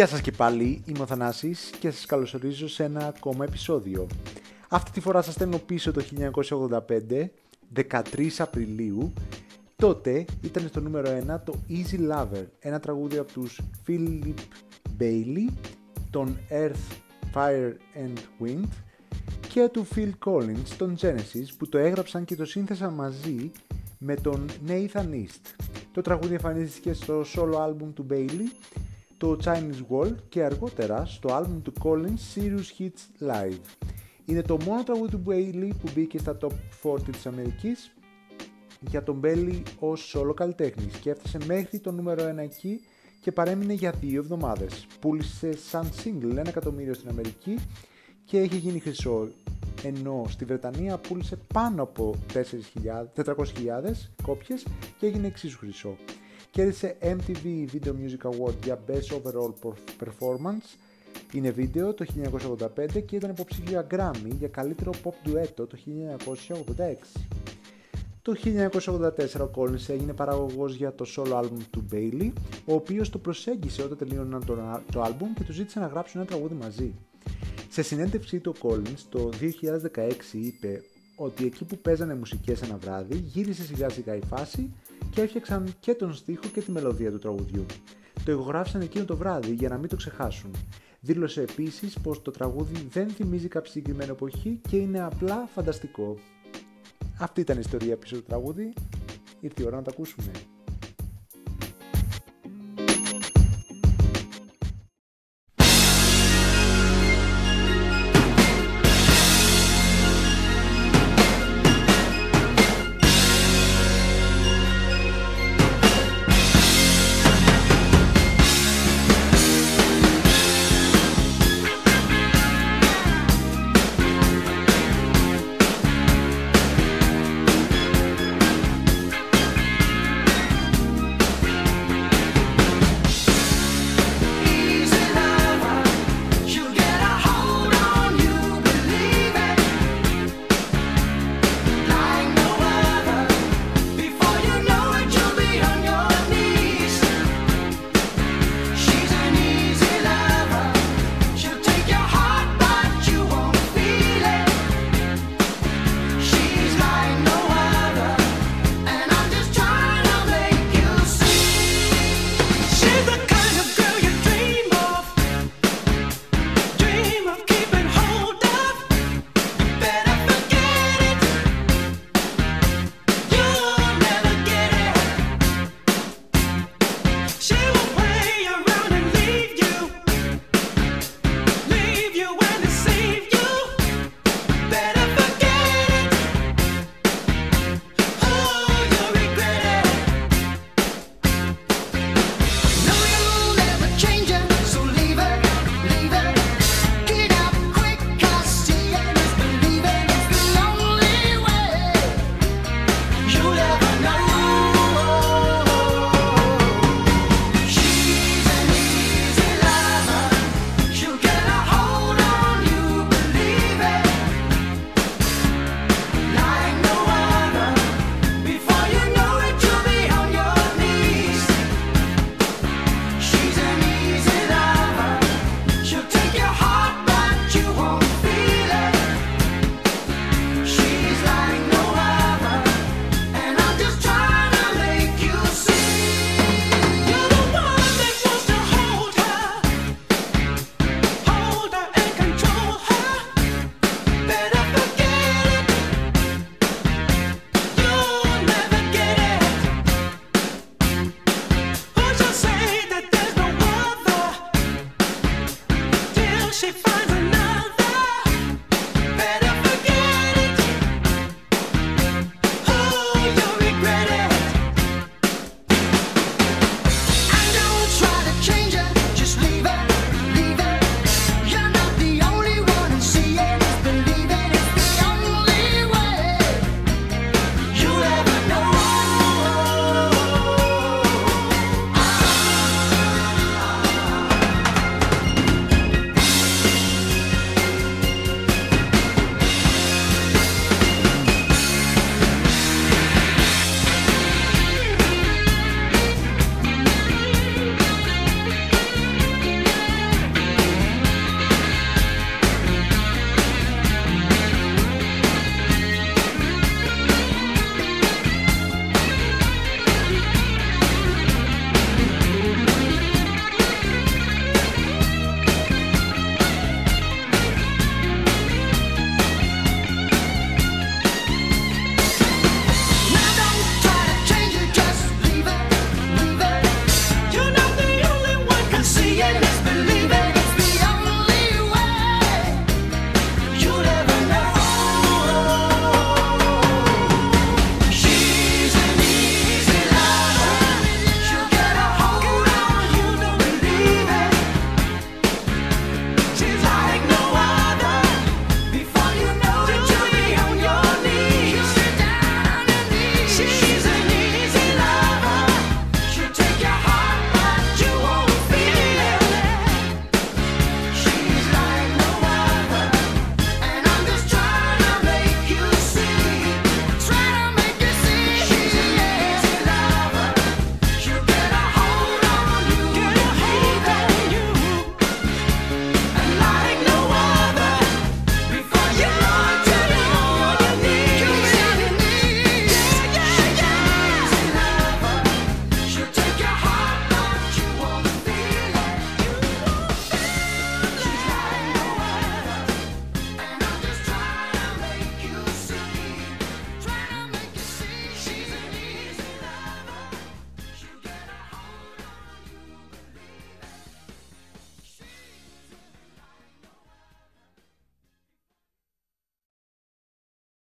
Γεια σας και πάλι, είμαι ο Θανάσης και σας καλωσορίζω σε ένα ακόμα επεισόδιο. Αυτή τη φορά σας στέλνω πίσω το 1985, 13 Απριλίου. Τότε ήταν στο νούμερο 1 το Easy Lover, ένα τραγούδι από τους Philip Bailey, τον Earth, Fire and Wind και του Phil Collins, τον Genesis, που το έγραψαν και το σύνθεσαν μαζί με τον Nathan East. Το τραγούδι εμφανίστηκε στο solo album του Bailey το Chinese Wall και αργότερα στο άλμπουμ του Collins Serious Hits Live. Είναι το μόνο τραγούδι του Bailey που μπήκε στα top 40 της Αμερικής για τον Bailey ως solo καλλιτέχνης και έφτασε μέχρι το νούμερο 1 εκεί και παρέμεινε για δύο εβδομάδες. Πούλησε σαν single ένα εκατομμύριο στην Αμερική και έχει γίνει χρυσό ενώ στη Βρετανία πούλησε πάνω από 400.000 κόπιες και έγινε εξίσου χρυσό. Κέρδισε MTV Video Music Award για Best Overall Performance είναι βίντεο το 1985 και ήταν υποψήφια Grammy για καλύτερο pop duetto το 1986. Το 1984 ο Collins έγινε παραγωγός για το solo album του Bailey, ο οποίος το προσέγγισε όταν τελείωναν το, το album και του ζήτησε να γράψουν ένα τραγούδι μαζί. Σε συνέντευξή του ο Collins το 2016 είπε ότι εκεί που παίζανε μουσικές ένα βράδυ γύρισε σιγά σιγά η φάση και έφτιαξαν και τον στίχο και τη μελωδία του τραγουδιού. Το ηχογράφησαν εκείνο το βράδυ για να μην το ξεχάσουν. Δήλωσε επίσης πως το τραγούδι δεν θυμίζει κάποια συγκεκριμένη εποχή και είναι απλά φανταστικό. Αυτή ήταν η ιστορία πίσω του τραγούδι. Ήρθε η ώρα να το ακούσουμε.